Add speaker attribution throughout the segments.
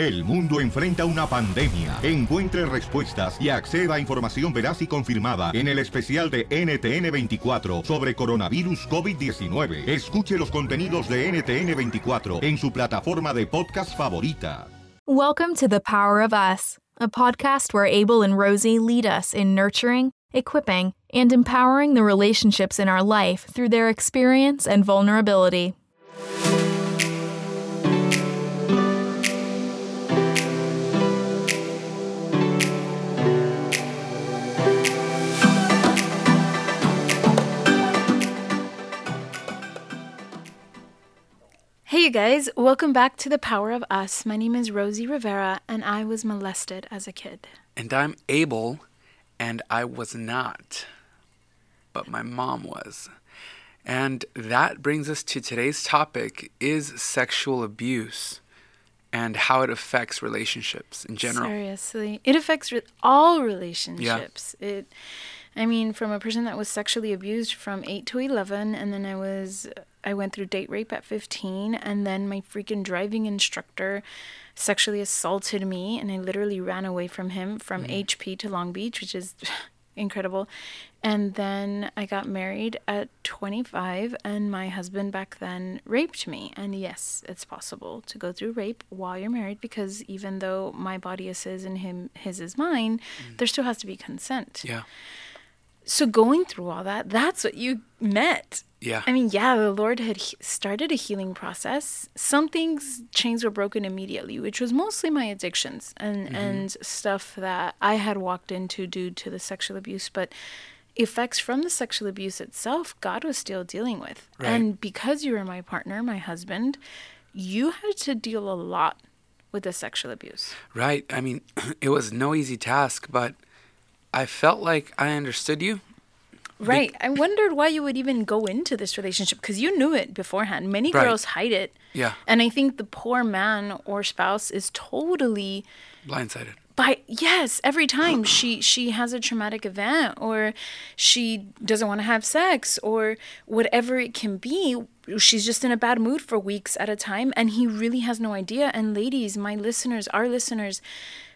Speaker 1: El mundo enfrenta una pandemia. Encuentre respuestas y acceda a información veraz y confirmada en el especial de NTN24 sobre coronavirus COVID-19. Escuche los contenidos de NTN24 en su plataforma de podcast favorita.
Speaker 2: Welcome to The Power of Us, a podcast where Abel and Rosie lead us in nurturing, equipping, and empowering the relationships in our life through their experience and vulnerability. Hey, you guys, welcome back to The Power of Us. My name is Rosie Rivera, and I was molested as a kid.
Speaker 3: And I'm Abel, and I was not, but my mom was. And that brings us to today's topic is sexual abuse and how it affects relationships in general.
Speaker 2: Seriously, it affects re- all relationships. It, I mean, from a person that was sexually abused from eight to eleven, and then I was, I went through date rape at fifteen, and then my freaking driving instructor sexually assaulted me, and I literally ran away from him from mm. HP to Long Beach, which is incredible. And then I got married at 25, and my husband back then raped me. And yes, it's possible to go through rape while you're married because even though my body is his and him his is mine, mm. there still has to be consent.
Speaker 3: Yeah.
Speaker 2: So going through all that, that's what you met.
Speaker 3: Yeah.
Speaker 2: I mean, yeah, the Lord had started a healing process. Some things chains were broken immediately, which was mostly my addictions and mm-hmm. and stuff that I had walked into due to the sexual abuse, but effects from the sexual abuse itself, God was still dealing with.
Speaker 3: Right.
Speaker 2: And because you were my partner, my husband, you had to deal a lot with the sexual abuse.
Speaker 3: Right. I mean, it was no easy task, but I felt like I understood you.
Speaker 2: Right. I wondered why you would even go into this relationship because you knew it beforehand. Many
Speaker 3: Right.
Speaker 2: girls hide it.
Speaker 3: Yeah.
Speaker 2: And I think the poor man or spouse is totally
Speaker 3: Blindsided.
Speaker 2: by yes, every time she she has a traumatic event or she doesn't want to have sex or whatever it can be, she's just in a bad mood for weeks at a time and he really has no idea. And ladies, my listeners, our listeners,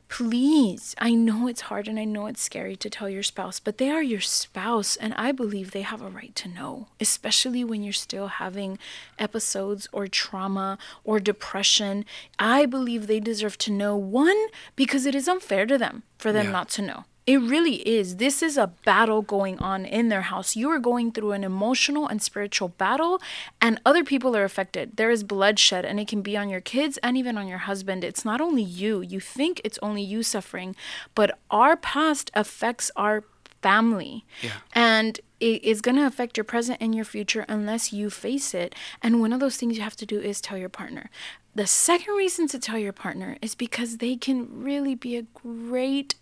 Speaker 2: please i know it's hard and i know it's scary to tell your spouse but they are your spouse and i believe they have a right to know especially when you're still having episodes or trauma or depression i believe they deserve to know one because it is unfair to them for them
Speaker 3: Yeah.
Speaker 2: not to know it really is. This is a battle going on in their house. You are going through an emotional and spiritual battle, and other people are affected. There is bloodshed, and it can be on your kids and even on your husband. It's not only you. You think it's only you suffering, but our past affects our family.
Speaker 3: Yeah.
Speaker 2: And it is going to affect your present and your future unless you face it. And one of those things you have to do is tell your partner. The second reason to tell your partner is because they can really be a great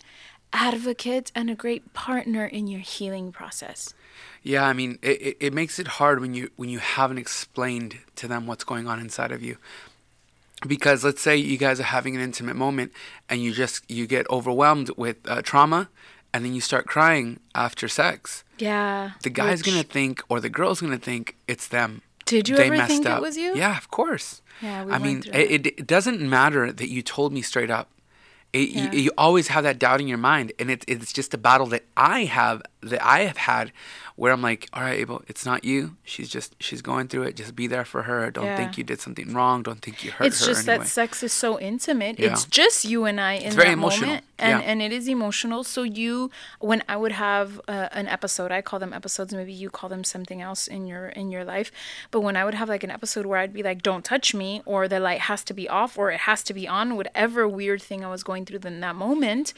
Speaker 2: advocate and a great partner in your healing process.
Speaker 3: Yeah, I mean, it, it, it makes it hard when you when you haven't explained to them what's going on inside of you. Because let's say you guys are having an intimate moment and you just you get overwhelmed with uh, trauma, and then you start crying after sex.
Speaker 2: Yeah.
Speaker 3: The guy's
Speaker 2: which-
Speaker 3: gonna think, or the girl's gonna think it's them.
Speaker 2: Did you
Speaker 3: They
Speaker 2: ever
Speaker 3: messed
Speaker 2: think
Speaker 3: up.
Speaker 2: it was you?
Speaker 3: Yeah, of course.
Speaker 2: Yeah, we
Speaker 3: I mean, it, it, it doesn't matter that you told me straight up. It,
Speaker 2: Yeah.
Speaker 3: you, you always have that doubt in your mind, and it, it's just a battle that I have that I have had, where I'm like, all right, Abel, it's not you. She's just she's going through it. Just be there for her. Don't
Speaker 2: Yeah.
Speaker 3: think you did something wrong. Don't think you hurt
Speaker 2: it's
Speaker 3: her It's
Speaker 2: just
Speaker 3: anyway.
Speaker 2: that sex is so intimate.
Speaker 3: Yeah.
Speaker 2: It's just you and I in
Speaker 3: very
Speaker 2: that
Speaker 3: emotional.
Speaker 2: moment, and
Speaker 3: Yeah.
Speaker 2: and it is emotional. So you, when I would have uh, an episode, I call them episodes. Maybe you call them something else in your in your life. But when I would have like an episode where I'd be like, "Don't touch me," or the light has to be off, or it has to be on, whatever weird thing I was going through in that moment.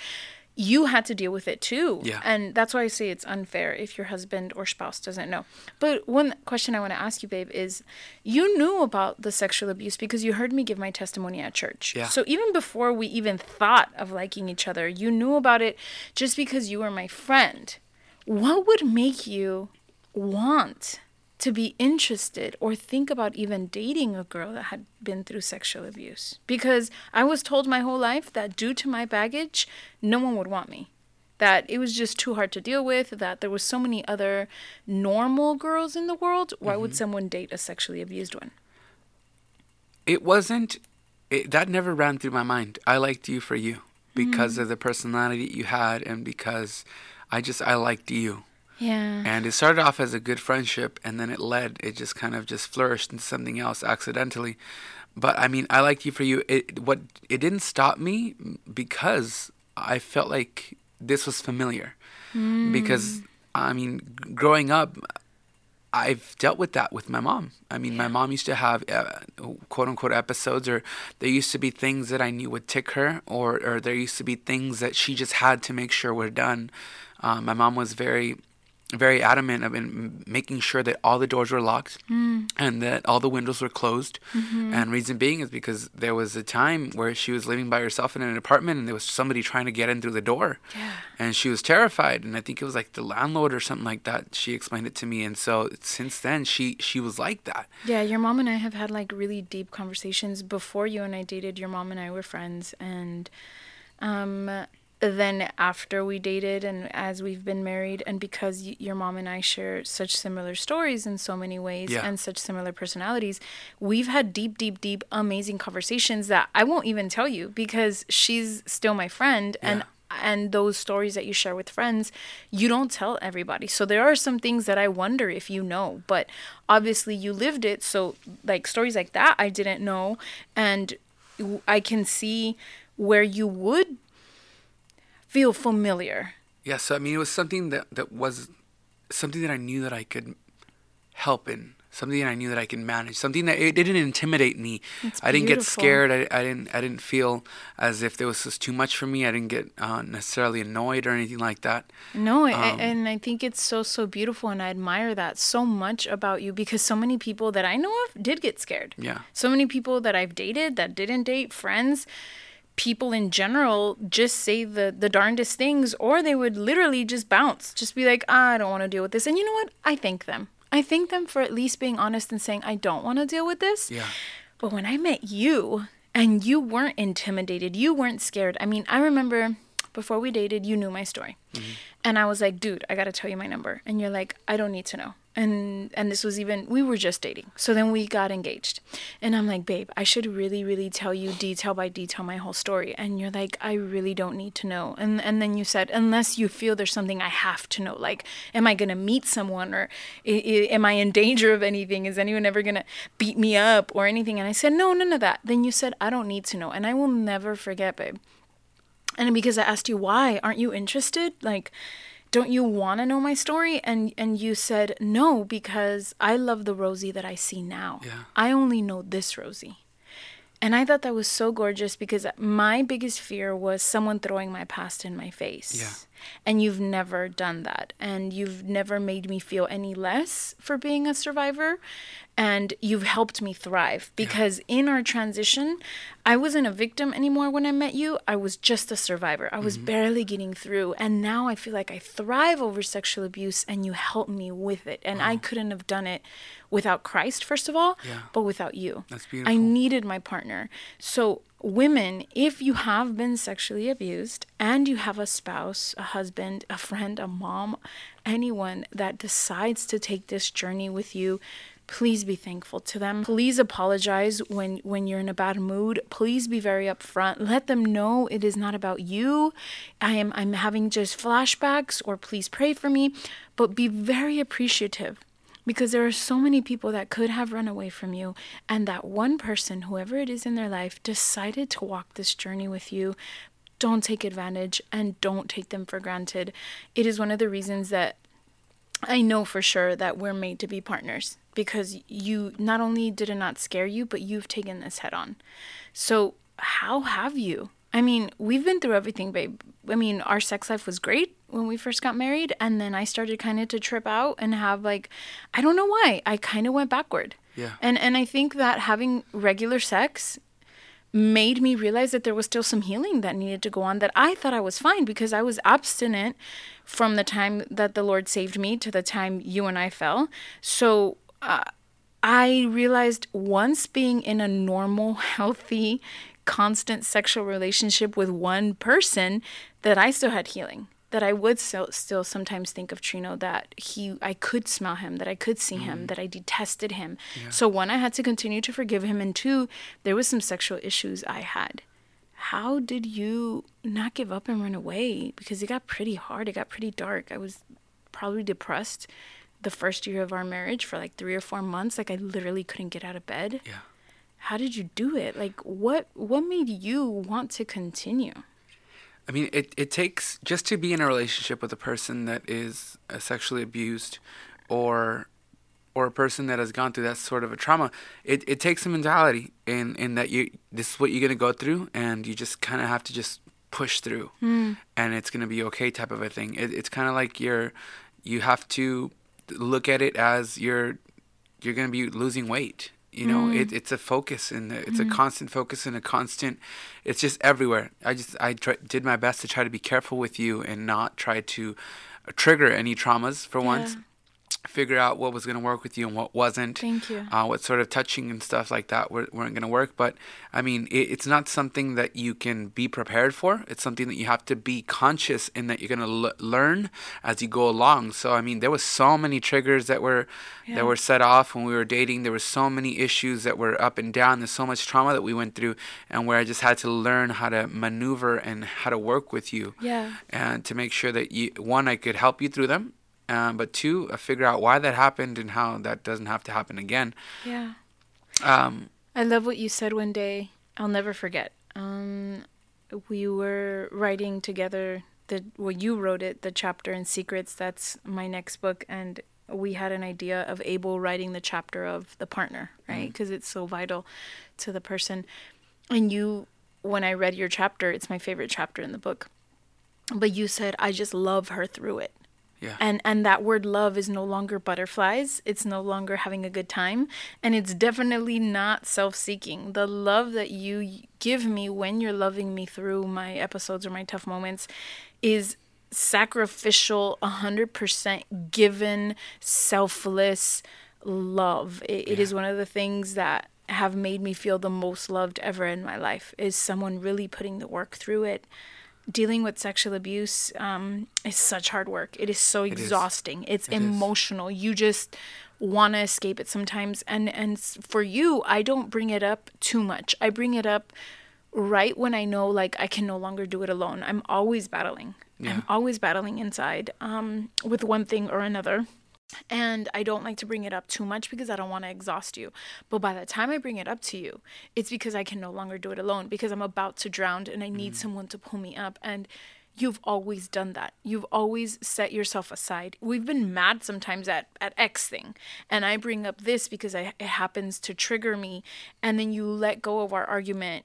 Speaker 2: You had to deal with it too.
Speaker 3: Yeah.
Speaker 2: And that's why I say it's unfair if your husband or spouse doesn't know. But one question I want to ask you, babe, is you knew about the sexual abuse because you heard me give my testimony at church.
Speaker 3: Yeah.
Speaker 2: So even before we even thought of liking each other, you knew about it just because you were my friend. What would make you want to be interested or think about even dating a girl that had been through sexual abuse? Because I was told my whole life that due to my baggage, no one would want me. That it was just too hard to deal with, that there was so many other normal girls in the world. Why would someone date a sexually abused one?
Speaker 3: it wasn't it, that never ran through my mind. I liked you for you because
Speaker 2: Mm.
Speaker 3: of the personality you had and because I just I liked you.
Speaker 2: Yeah.
Speaker 3: And it started off as a good friendship and then it led it just kind of just flourished into something else accidentally. But I mean, I liked you for you. It what it didn't stop me because I felt like this was familiar. Because I mean, growing up I've dealt with that with my mom. I mean, my mom used to have uh, quote unquote episodes, or there used to be things that I knew would tick her, or, or there used to be things that she just had to make sure were done. Um, my mom was very, very adamant of in making sure that all the doors were locked and that all the windows were closed. And reason being is because there was a time where she was living by herself in an apartment and there was somebody trying to get in through the door.
Speaker 2: Yeah.
Speaker 3: And she was terrified. And I think it was like the landlord or something like that. She explained it to me. And so since then, she, she was like that.
Speaker 2: Yeah, your mom and I have had like really deep conversations before you and I dated. Your mom and I were friends, and um, then after we dated and as we've been married, and because y- your mom and I share such similar stories in so many ways
Speaker 3: Yeah.
Speaker 2: and such similar personalities, we've had deep, deep, deep, amazing conversations that I won't even tell you because she's still my friend, and
Speaker 3: Yeah.
Speaker 2: and those stories that you share with friends you don't tell everybody so there are some things that i wonder if you know but obviously you lived it so like stories like that i didn't know and i can see where you would feel familiar
Speaker 3: Yeah. So, I mean, it was something that, that was something that I knew that I could help in. Something that I knew that I could manage. Something that it didn't intimidate me.
Speaker 2: It's
Speaker 3: I didn't get scared. I, I didn't. I didn't feel as if there was just too much for me. I didn't get uh, necessarily annoyed or anything like that.
Speaker 2: No, I
Speaker 3: Um,
Speaker 2: and I think it's so so beautiful, and I admire that so much about you because so many people that I know of did get scared.
Speaker 3: Yeah.
Speaker 2: So many people that I've dated that didn't date, friends, people in general, just say the the darndest things, or they would literally just bounce, just be like, "Ah, I don't want to deal with this. And you know what? I thank them. I thank them for at least being honest and saying, I don't want to deal with this.
Speaker 3: Yeah.
Speaker 2: But when I met you and you weren't intimidated, you weren't scared. I mean, I remember before we dated, you knew my story. Mm-hmm. And I was like, dude, I got to tell you my number. And you're like, I don't need to know. And and this was even we were just dating. So then we got engaged. And I'm like, babe, I should really really tell you detail by detail my whole story. And you're like, I really don't need to know. And and then you said, unless you feel there's something I have to know, like am I going to meet someone or I, I, am I in danger of anything? Is anyone ever going to beat me up or anything? And I said, no, none of that. Then you said, I don't need to know. And I will never forget, babe. And because I asked you why, aren't you interested? Like, don't you want to know my story? And and you said no because I love the Rosie that I see now.
Speaker 3: Yeah.
Speaker 2: I only know this Rosie. And I thought that was so gorgeous because my biggest fear was someone throwing my past in my face.
Speaker 3: Yeah.
Speaker 2: And you've never done that. And you've never made me feel any less for being a survivor. And you've helped me thrive because in our transition, I wasn't a victim anymore when I met you. I was just a survivor. I was mm-hmm. barely getting through. And now I feel like I thrive over sexual abuse and you help me with it. And I couldn't have done it without Christ, first of all,
Speaker 3: Yeah.
Speaker 2: but without you.
Speaker 3: That's beautiful.
Speaker 2: I needed my partner. So, women, if you have been sexually abused and you have a spouse, a husband, a friend, a mom, anyone that decides to take this journey with you, please be thankful to them. Please apologize when when you're in a bad mood. Please be very upfront. Let them know it is not about you. I am I'm having just flashbacks or please pray for me, but be very appreciative because there are so many people that could have run away from you and that one person whoever it is in their life decided to walk this journey with you don't take advantage and don't take them for granted it is one of the reasons that i know for sure that we're made to be partners because you not only did it not scare you but you've taken this head on. So how have you? I mean we've been through everything babe. I mean our sex life was great when we first got married and then i started kind of to trip out and have like i don't know why. I kind of went backward.
Speaker 3: Yeah.
Speaker 2: and and i think that having regular sex made me realize that there was still some healing that needed to go on that I thought I was fine because I was abstinent from the time that the Lord saved me to the time you and I fell. So uh, I realized once being in a normal, healthy, constant sexual relationship with one person that I still had healing. That I would still, still sometimes think of Trino that he I could smell him, that I could see him,
Speaker 3: Mm-hmm.
Speaker 2: that I detested him. So one, I had to continue to forgive him, and two, there was some sexual issues I had. How did you not give up and run away? Because it got pretty hard. It got pretty dark. I was probably depressed the first year of our marriage for like three or four months. Like I literally couldn't get out of bed.
Speaker 3: Yeah.
Speaker 2: How did you do it? Like what what made you want to continue?
Speaker 3: I mean, it, it takes just to be in a relationship with a person that is uh, sexually abused or or a person that has gone through that sort of a trauma, it, it takes a mentality in, in that you this is what you're gonna go through and you just kinda have to just push through and it's gonna be okay type of a thing. It, it's kinda like you're you have to look at it as you're you're gonna be losing weight. You know, mm. it, it's a focus and it's a mm-hmm. constant focus and a constant. It's just everywhere. I just I try, did my best to try to be careful with you and not try to trigger any traumas for once. Figure out what was going to work with you and what wasn't.
Speaker 2: Thank you.
Speaker 3: Uh, what sort of touching and stuff like that weren't, weren't going to work. But I mean, it, it's not something that you can be prepared for. It's something that you have to be conscious in that you're going to l- learn as you go along. So I mean, there was so many triggers that were
Speaker 2: Yeah.
Speaker 3: that were set off when we were dating. There were so many issues that were up and down. There's so much trauma that we went through, and where I just had to learn how to maneuver and how to work with you,
Speaker 2: Yeah.
Speaker 3: and to make sure that you one I could help you through them, um, but two uh, figure out why that happened and how that doesn't have to happen again.
Speaker 2: Yeah.
Speaker 3: Um,
Speaker 2: I love what you said one day. I'll never forget. Um, we were writing together the well, you wrote it, the chapter in Secrets. That's my next book, and we had an idea of Abel writing the chapter of the partner, right? Because it's so vital to the person. And you, when I read your chapter, it's my favorite chapter in the book. But you said, "I just love her through it."
Speaker 3: Yeah.
Speaker 2: and and that word love is no longer butterflies. It's no longer having a good time. And it's definitely not self-seeking. The love that you give me when you're loving me through my episodes or my tough moments is sacrificial 100% given selfless love. It, it is one of the things that have made me feel the most loved ever in my life is someone really putting the work through it dealing with sexual abuse um, is such hard work. It is so exhausting. It's
Speaker 3: It is.
Speaker 2: emotional. You just want to escape it sometimes. And and for you, I don't bring it up too much. I bring it up right when I know like I can no longer do it alone. I'm always battling.
Speaker 3: Yeah.
Speaker 2: I'm always battling inside um, with one thing or another. And I don't like to bring it up too much because I don't want to exhaust you. But by the time I bring it up to you, it's because I can no longer do it alone because I'm about to drown and I need someone to pull me up. And you've always done that. You've always set yourself aside. We've been mad sometimes at, at X thing. And I bring up this because I, it happens to trigger me. And then you let go of our argument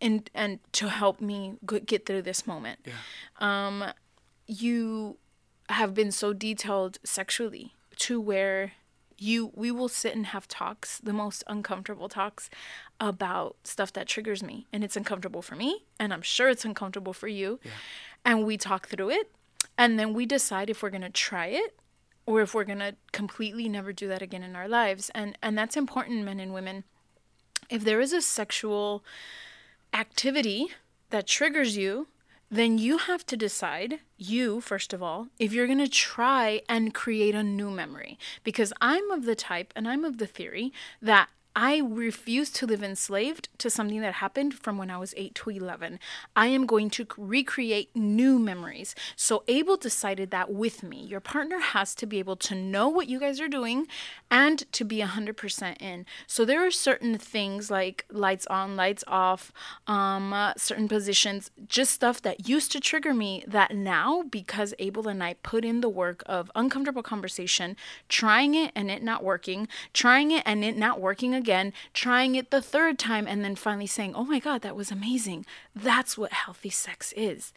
Speaker 2: and, and to help me get through this moment Yeah. Um, you have been so detailed sexually to where you we will sit and have talks the most uncomfortable talks about stuff that triggers me. And it's uncomfortable for me and i'm sure it's uncomfortable for you. Yeah. and we talk through it and then we decide if we're going to try it or if we're going to completely never do that again in our lives. And and that's important men and women. If there is a sexual activity that triggers you, then you have to decide, you first of all, if you're going to try and create a new memory. Because I'm of the type and I'm of the theory that I refuse to live enslaved to something that happened from when I was 8 to 11. I am going to recreate new memories. So Abel decided that with me. Your partner has to be able to know what you guys are doing and to be 100% in. So there are certain things like lights on, lights off, um, uh, certain positions, just stuff that used to trigger me that now, because Abel and I put in the work of uncomfortable conversation, trying it and it not working, trying it and it not working again, trying it the third time, and then finally saying, oh my God, that was amazing. That's what healthy sex is.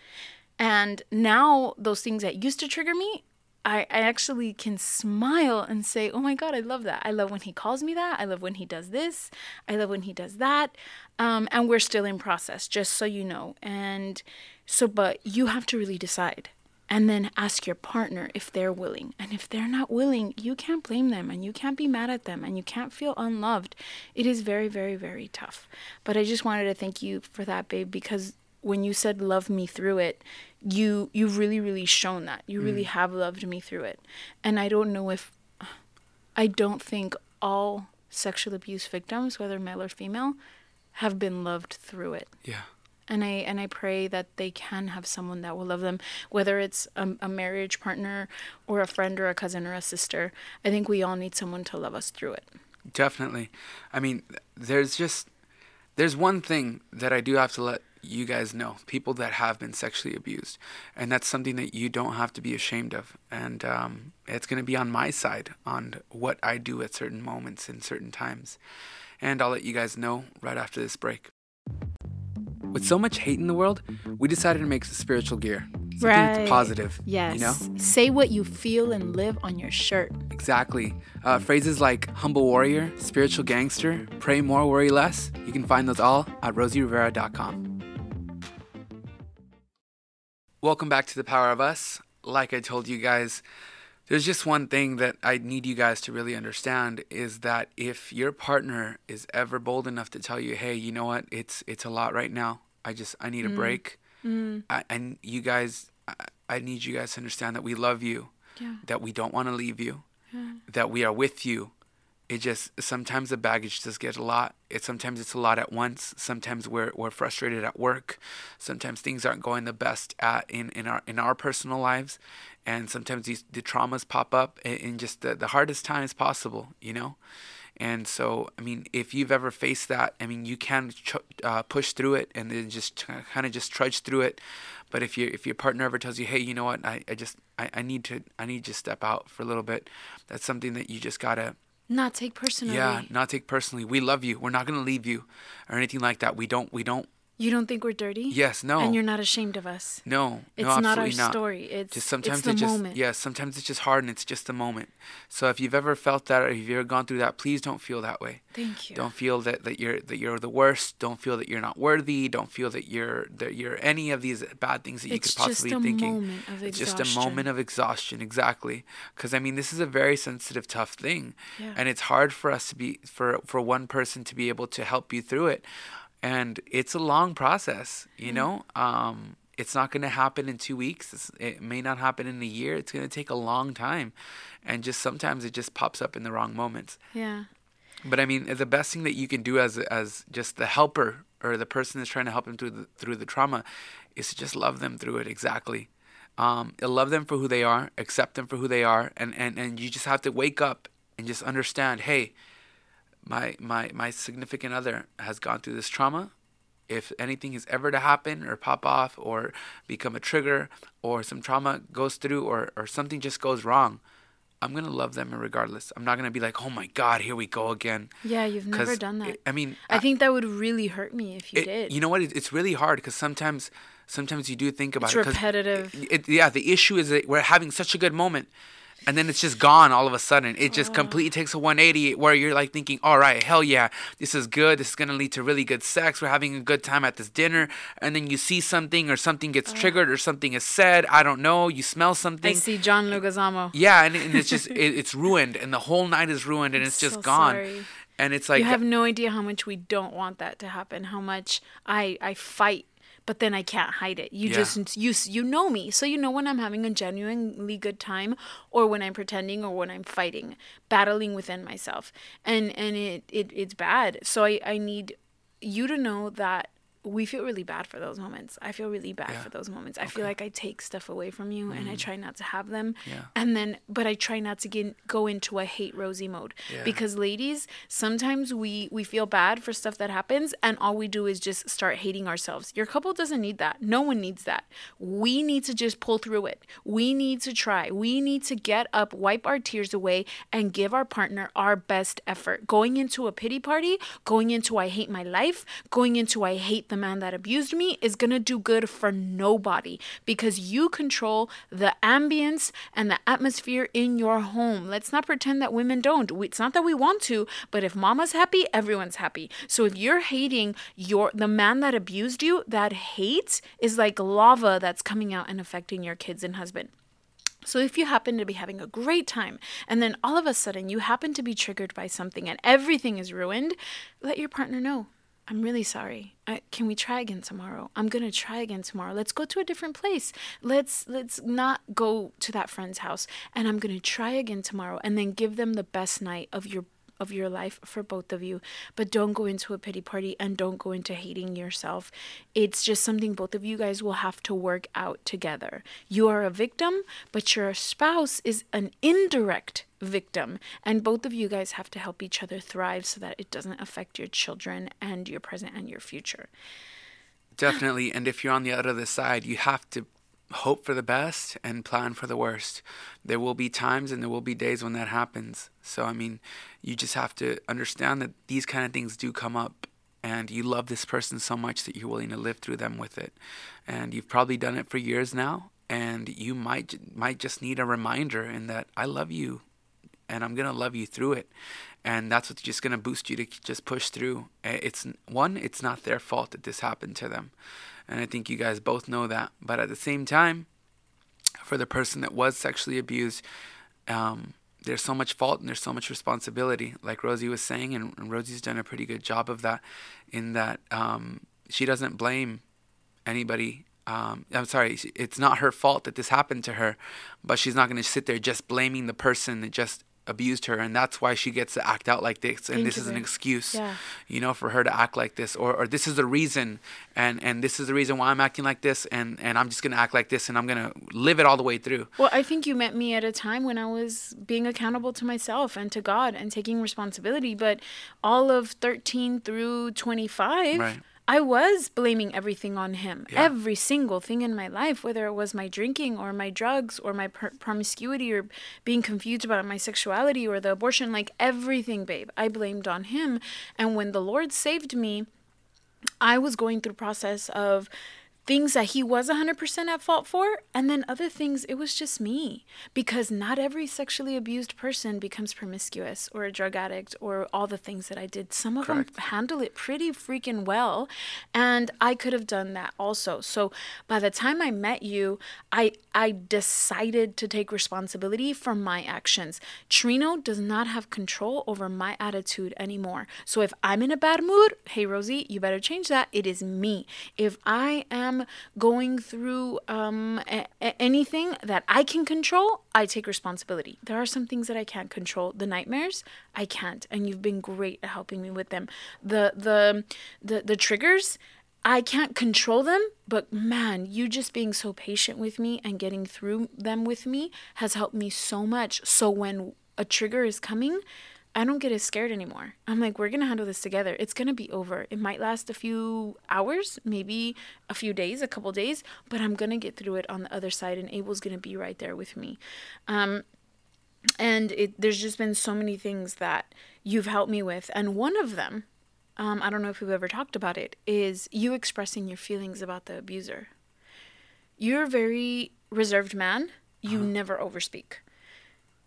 Speaker 2: And now, those things that used to trigger me, I, I actually can smile and say, oh my God, I love that. I love when he calls me that. I love when he does this. I love when he does that. Um, and we're still in process, just so you know. And so, but you have to really decide and then ask your partner if they're willing. And if they're not willing, you can't blame them and you can't be mad at them and you can't feel unloved. It is very, very, very tough. But I just wanted to thank you for that, babe, because when you said love me through it, you you've really really shown that. You really
Speaker 3: Mm.
Speaker 2: have loved me through it. And I don't know if I don't think all sexual abuse victims, whether male or female, have been loved through it.
Speaker 3: Yeah.
Speaker 2: And I and I pray that they can have someone that will love them, whether it's a, a marriage partner or a friend or a cousin or a sister. I think we all need someone to love us through it.
Speaker 3: Definitely. I mean, there's just there's one thing that I do have to let you guys know, people that have been sexually abused, and that's something that you don't have to be ashamed of. And um, it's going to be on my side on what I do at certain moments and certain times. And I'll let you guys know right after this break. With so much hate in the world, we decided to make spiritual gear. Something that's
Speaker 2: Right.
Speaker 3: positive.
Speaker 2: Yes.
Speaker 3: You know?
Speaker 2: Say what you feel and live on your shirt.
Speaker 3: Exactly. Uh, phrases like humble warrior, spiritual gangster, pray more, worry less. You can find those all at rosierivera.com. Welcome back to the Power of Us. Like I told you guys, there's just one thing that I need you guys to really understand is that if your partner is ever bold enough to tell you, "Hey, you know what? It's it's a lot right now. I just I need a mm. break." Mm. I, and you guys, I, I need you guys to understand that we love you,
Speaker 2: Yeah.
Speaker 3: that we don't want to leave you, that we are with you. It just sometimes the baggage does get a lot. It sometimes it's a lot at once. Sometimes we're we're frustrated at work. Sometimes things aren't going the best at in, in our in our personal lives, and sometimes these the traumas pop up in, in just the, the hardest times possible. You know, and so I mean, if you've ever faced that, I mean, you can ch- uh, push through it and then just kind of just trudge through it. But if you if your partner ever tells you, hey, you know what, I, I just I, I need to I need to step out for a little bit, that's something that you just gotta
Speaker 2: Not take personally.
Speaker 3: yeah, not take personally. We love you. We're not gonna leave you or anything like that. We don't we don't
Speaker 2: You don't think we're dirty?
Speaker 3: Yes, no.
Speaker 2: And you're not ashamed of us.
Speaker 3: no,
Speaker 2: It's
Speaker 3: no,
Speaker 2: not our
Speaker 3: not.
Speaker 2: story. It's
Speaker 3: just sometimes
Speaker 2: it's the
Speaker 3: it just
Speaker 2: moment.
Speaker 3: yeah, sometimes it's just hard and it's just a moment. So if you've ever felt that or if you've ever gone through that, please don't feel that way.
Speaker 2: Thank you.
Speaker 3: Don't feel that, that you're that you're the worst. Don't feel that you're not worthy. Don't feel that you're that you're any of these bad things that you
Speaker 2: It's
Speaker 3: could possibly
Speaker 2: be
Speaker 3: thinking.
Speaker 2: moment of
Speaker 3: it's just a moment of exhaustion, exactly. Because I mean, this is a very sensitive, tough thing,
Speaker 2: Yeah.
Speaker 3: and it's hard for us to be for for one person to be able to help you through it, and it's a long process. You
Speaker 2: Mm.
Speaker 3: know, um, it's not going to happen in two weeks. It's, it may not happen in a year. It's going to take a long time, and just sometimes it just pops up in the wrong moments.
Speaker 2: Yeah.
Speaker 3: But I mean, the best thing that you can do as as just the helper or the person that's trying to help them through the through the trauma is to just love them through it exactly. Um, love them for who they are, accept them for who they are, and, and, and you just have to wake up and just understand, hey, my my my significant other has gone through this trauma. If anything is ever to happen or pop off or become a trigger or some trauma goes through or, or something just goes wrong, I'm gonna love them regardless. I'm not gonna be like, oh my god, here we go again.
Speaker 2: Yeah, you've never done that.
Speaker 3: it- I mean,
Speaker 2: I think that would really hurt me if you
Speaker 3: it-
Speaker 2: did.
Speaker 3: You know what? It, it's really hard because sometimes, sometimes you do think about
Speaker 2: It's
Speaker 3: it.
Speaker 2: repetitive.
Speaker 3: It, it- yeah, the issue is that we're having such a good moment, and then it's just gone all of a sudden. It just completely takes a 180 where you're like thinking, "All right, hell yeah, this is good. This is gonna lead to really good sex. We're having a good time at this dinner." And then you see something, or something gets triggered, or something is said. I don't know. You smell something.
Speaker 2: I see John Leguizamo.
Speaker 3: Yeah, and, and it's just it, it's ruined, and the whole night is ruined, and it's just
Speaker 2: so
Speaker 3: gone.
Speaker 2: sorry.
Speaker 3: And it's like
Speaker 2: you have no idea how much we don't want that to happen. How much I I fight, but then I can't hide it. You
Speaker 3: Yeah.
Speaker 2: just you you know me, so you know when I'm having a genuinely good time, or when I'm pretending, or when I'm fighting, battling within myself, and and it, it it's bad. So I I need you to know that we feel really bad for those moments. I feel really bad
Speaker 3: Yeah.
Speaker 2: for those moments. I feel like I take stuff away from you, and I try not to have them.
Speaker 3: Mm-hmm. Yeah.
Speaker 2: And then, but I try not to get go into a hate Rosie mode
Speaker 3: Yeah.
Speaker 2: because ladies, sometimes we we feel bad for stuff that happens, and all we do is just start hating ourselves. Your couple doesn't need that. No one needs that. We need to just pull through it. We need to try. We need to get up, wipe our tears away, and give our partner our best effort. Going into a pity party, going into I hate my life, going into I hate the man that abused me is gonna do good for nobody because you control the ambience and the atmosphere in your home. Let's not pretend that women don't. It's not that we want to, but if mama's happy, everyone's happy. So if you're hating your the man that abused you, that hate is like lava that's coming out and affecting your kids and husband. So if you happen to be having a great time and then all of a sudden you happen to be triggered by something and everything is ruined, let your partner know. I'm really sorry. I, can we try again tomorrow? I'm gonna try again tomorrow. Let's go to a different place. Let's let's not go to that friend's house. And I'm gonna try again tomorrow. And then give them the best night of your of your life for both of you. But don't go into a pity party and don't go into hating yourself. It's just something both of you guys will have to work out together. You are a victim, but your spouse is an indirect victim. And both of you guys have to help each other thrive so that it doesn't affect your children and your present and your future.
Speaker 3: Definitely. And if you're on the other side, you have to hope for the best and plan for the worst. There will be times and there will be days when that happens. So, I mean, you just have to understand that these kind of things do come up and you love this person so much that you're willing to live through them with it. And you've probably done it for years now and you might might just need a reminder in that I love you and I'm going to love you through it. And that's what's just going to boost you to just push through. Eh, it's one, it's not their fault that this happened to them. And I think you guys both know that. But at the same time, for the person that was sexually abused, um, there's so much fault and there's so much responsibility, like Rosie was saying, and, and Rosie's done a pretty good job of that, in that um, she doesn't blame anybody. Um, I'm sorry, it's not her fault that this happened to her, but she's not going to sit there just blaming the person that just abused her and that's why she gets to act out like this and this is an excuse yeah. you know for her to act like this or, or this is the reason and and this is the reason why i'm acting like this and and i'm just gonna act like this and i'm gonna live it all the way through.
Speaker 2: Well i think you met me at a time when i was being accountable to myself and to god and taking responsibility but all of 13 through 25 right I was blaming everything on him. Yeah. Every single thing in my life, whether it was my drinking or my drugs or my per- promiscuity or being confused about my sexuality or the abortion, like everything, babe, I blamed on him. And when the Lord saved me, I was going through process of things that he was 100% at fault for and then other things it was just me. Because not every sexually abused person becomes promiscuous or a drug addict or all the things that I did. Some of Correct. them handle it pretty freaking well and I could have done that also. So by the time I met you I I decided to take responsibility for my actions. Trino does not have control over my attitude anymore. So if I'm in a bad mood hey Rosie you better change that. It is me. If I am am going through um, a- a- anything that I can control, I take responsibility. There are some things that I can't control. The nightmares, I can't, and you've been great at helping me with them. The the the the triggers. I can't control them, but man, you just being so patient with me and getting through them with me has helped me so much. So when a trigger is coming, I don't get as scared anymore. I'm like, we're gonna handle this together. It's gonna be over. It might last a few hours, maybe a few days, a couple days, but I'm gonna get through it on the other side, and Abel's gonna be right there with me. Um, and it, there's just been so many things that you've helped me with, and one of them, um, I don't know if we've ever talked about it, is you expressing your feelings about the abuser. You're a very reserved man. You uh-huh. never overspeak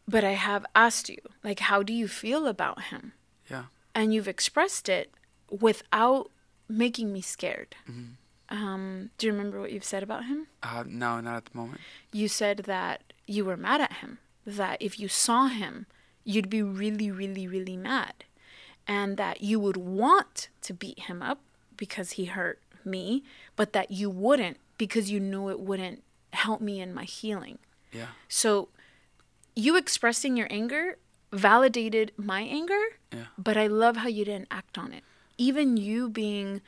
Speaker 2: but I have asked you, like, how do you feel about him?
Speaker 3: Yeah.
Speaker 2: And you've expressed it without making me scared. Mm-hmm. Um, do you remember what you've said about him?
Speaker 3: Uh, no, not at the moment.
Speaker 2: You said that you were mad at him, that if you saw him, you'd be really, really, really mad, and that you would want to beat him up because he hurt me, but that you wouldn't because you knew it wouldn't help me in my healing.
Speaker 3: Yeah.
Speaker 2: So you expressing your anger validated my anger,
Speaker 3: yeah.
Speaker 2: but I love how you didn't act on it. Even you being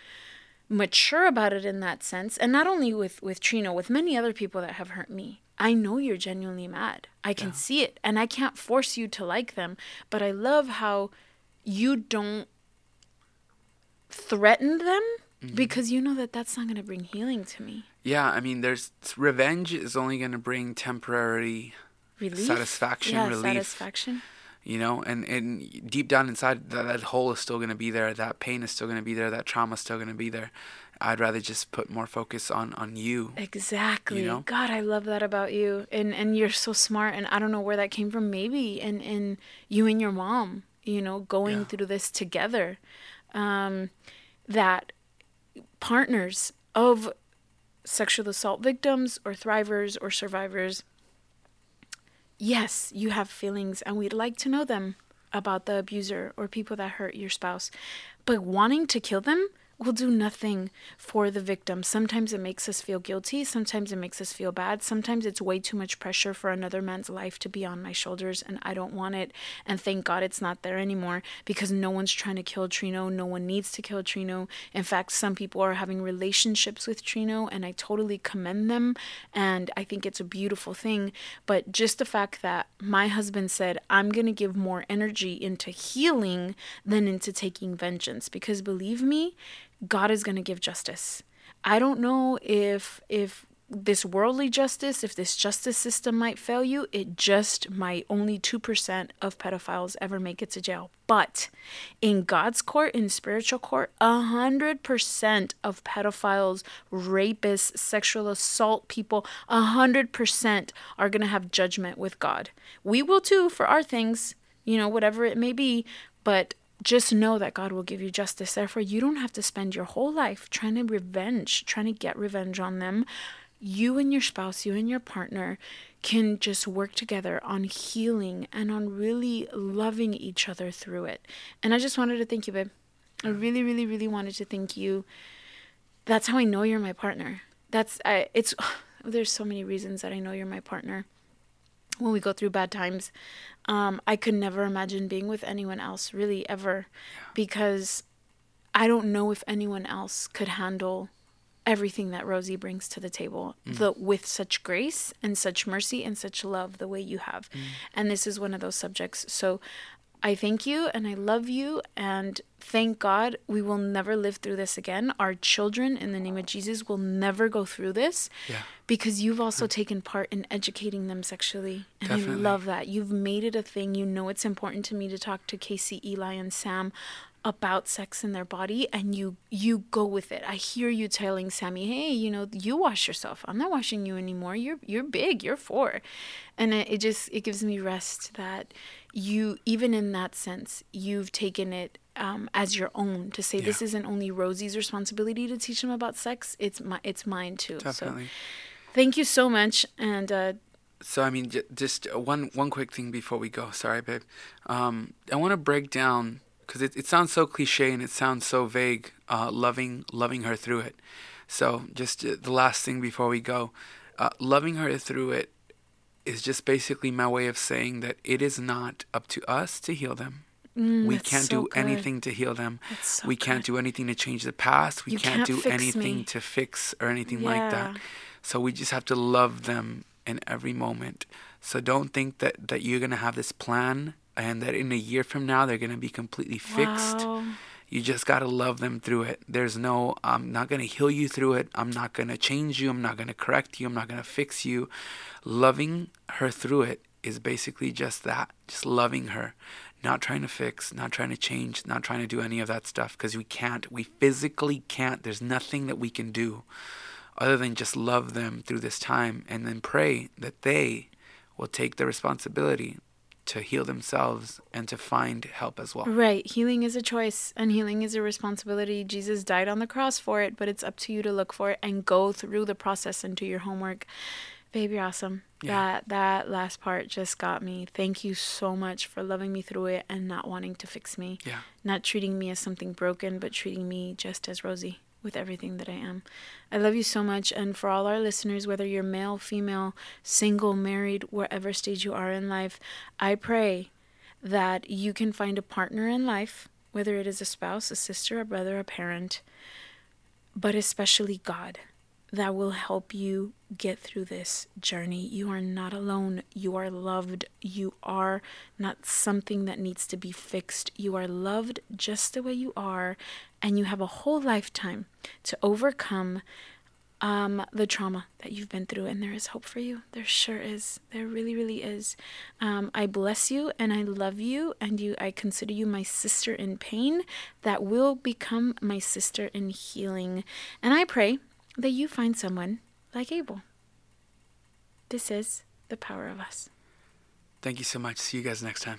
Speaker 2: mature about it in that sense, and not only with with Trino, with many other people that have hurt me. I know you're genuinely mad. I can yeah. see it, and I can't force you to like them, but I love how you don't threaten them mm-hmm. because you know that that's not going to bring healing to me.
Speaker 3: Yeah, I mean, there's revenge is only going to bring temporary relief? satisfaction,
Speaker 2: yeah,
Speaker 3: relief.
Speaker 2: Satisfaction.
Speaker 3: You know, and, and deep down inside, that, that hole is still going to be there. That pain is still going to be there. That trauma is still going to be there. I'd rather just put more focus on on you.
Speaker 2: Exactly. You know? God, I love that about you. And and you're so smart and I don't know where that came from maybe and and you and your mom, you know, going yeah. through this together. Um that partners of sexual assault victims or thrivers or survivors yes, you have feelings and we'd like to know them. about the abuser or people that hurt your spouse. But wanting to kill them will do nothing for the victim. Sometimes it makes us feel guilty. Sometimes it makes us feel bad. Sometimes it's way too much pressure for another man's life to be on my shoulders, and I don't want it. And thank God it's not there anymore because no one's trying to kill Trino. No one needs to kill Trino. In fact, some people are having relationships with Trino, and I totally commend them. And I think it's a beautiful thing. But just the fact that my husband said, I'm going to give more energy into healing than into taking vengeance because believe me, God is going to give justice. I don't know if if this worldly justice, if this justice system might fail you, it just might only 2% of pedophiles ever make it to jail. But in God's court, in spiritual court, 100% of pedophiles, rapists, sexual assault people, 100% are going to have judgment with God. We will too for our things, you know, whatever it may be, but just know that God will give you justice. Therefore, you don't have to spend your whole life trying to revenge, trying to get revenge on them. You and your spouse, you and your partner can just work together on healing and on really loving each other through it. And I just wanted to thank you, babe. I really, really, really wanted to thank you. That's how I know you're my partner. That's I it's there's so many reasons that I know you're my partner when we go through bad times. Um, I could never imagine being with anyone else, really, ever, because I don't know if anyone else could handle everything that Rosie brings to the table mm. the, with such grace and such mercy and such love the way you have. Mm. And this is one of those subjects. So I thank you and I love you and thank God we will never live through this again. Our children, in the name of Jesus, will never go through this yeah. because you've also yeah. taken part in educating them sexually. And Definitely. I love that. You've made it a thing. You know it's important to me to talk to Casey, Eli, and Sam about sex in their body and you you go with it. I hear you telling Sammy, "Hey, you know, you wash yourself. I'm not washing you anymore. You're you're big. You're 4." And it, it just it gives me rest that you even in that sense, you've taken it um, as your own to say yeah. this isn't only Rosie's responsibility to teach him about sex. It's my it's mine too. Definitely. So thank you so much and uh,
Speaker 3: so I mean, j- just one one quick thing before we go. Sorry, babe. Um, I want to break down because it, it sounds so cliche and it sounds so vague. Uh, loving loving her through it. So just uh, the last thing before we go, uh, loving her through it is just basically my way of saying that it is not up to us to heal them. Mm, we can't so do good. anything to heal them. So we can't do anything to change the past. We can't, can't, do anything me. to fix or anything yeah. like that. So we just have to love them in every moment. So don't think that, that you're going to have this plan and that in a year from now they're going to be completely fixed. Wow. You just got to love them through it. There's no, I'm not going to heal you through it. I'm not going to change you. I'm not going to correct you. I'm not going to fix you. Loving her through it is basically just that just loving her, not trying to fix, not trying to change, not trying to do any of that stuff because we can't. We physically can't. There's nothing that we can do other than just love them through this time and then pray that they will take the responsibility to heal themselves and to find help as well.
Speaker 2: Right. Healing is a choice and healing is a responsibility. Jesus died on the cross for it, but it's up to you to look for it and go through the process and do your homework. Babe, you're awesome. Yeah. That that last part just got me. Thank you so much for loving me through it and not wanting to fix me.
Speaker 3: Yeah.
Speaker 2: Not treating me as something broken, but treating me just as Rosie with everything that I am. I love you so much. And for all our listeners, whether you're male, female, single, married, wherever stage you are in life, I pray that you can find a partner in life, whether it is a spouse, a sister, a brother, a parent, but especially God that will help you get through this journey. You are not alone. You are loved. You are not something that needs to be fixed. You are loved just the way you are, and you have a whole lifetime to overcome um, the trauma that you've been through, and there is hope for you. There sure is. There really, really is. Um, I bless you and I love you, and you. I consider you my sister in pain that will become my sister in healing. And I pray that you find someone like Abel. This is the power of us.
Speaker 3: Thank you so much. See you guys next time.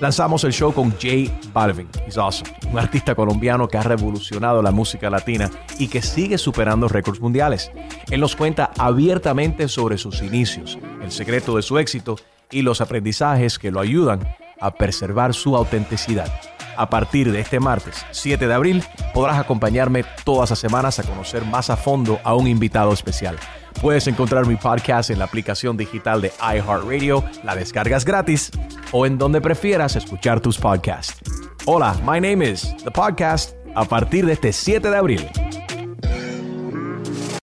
Speaker 4: Lanzamos el show con Jay Balvin, he's awesome, un artista colombiano que ha revolucionado la música latina y que sigue superando récords mundiales. Él nos cuenta abiertamente sobre sus inicios, el secreto de su éxito y los aprendizajes que lo ayudan a preservar su autenticidad. A partir de este martes 7 de abril podrás acompañarme todas las semanas a conocer más a fondo a un invitado especial. Puedes encontrar mi podcast en la aplicación digital de iHeartRadio, la descargas gratis o en donde prefieras escuchar tus podcasts. Hola, my name is The Podcast a partir de este 7 de abril.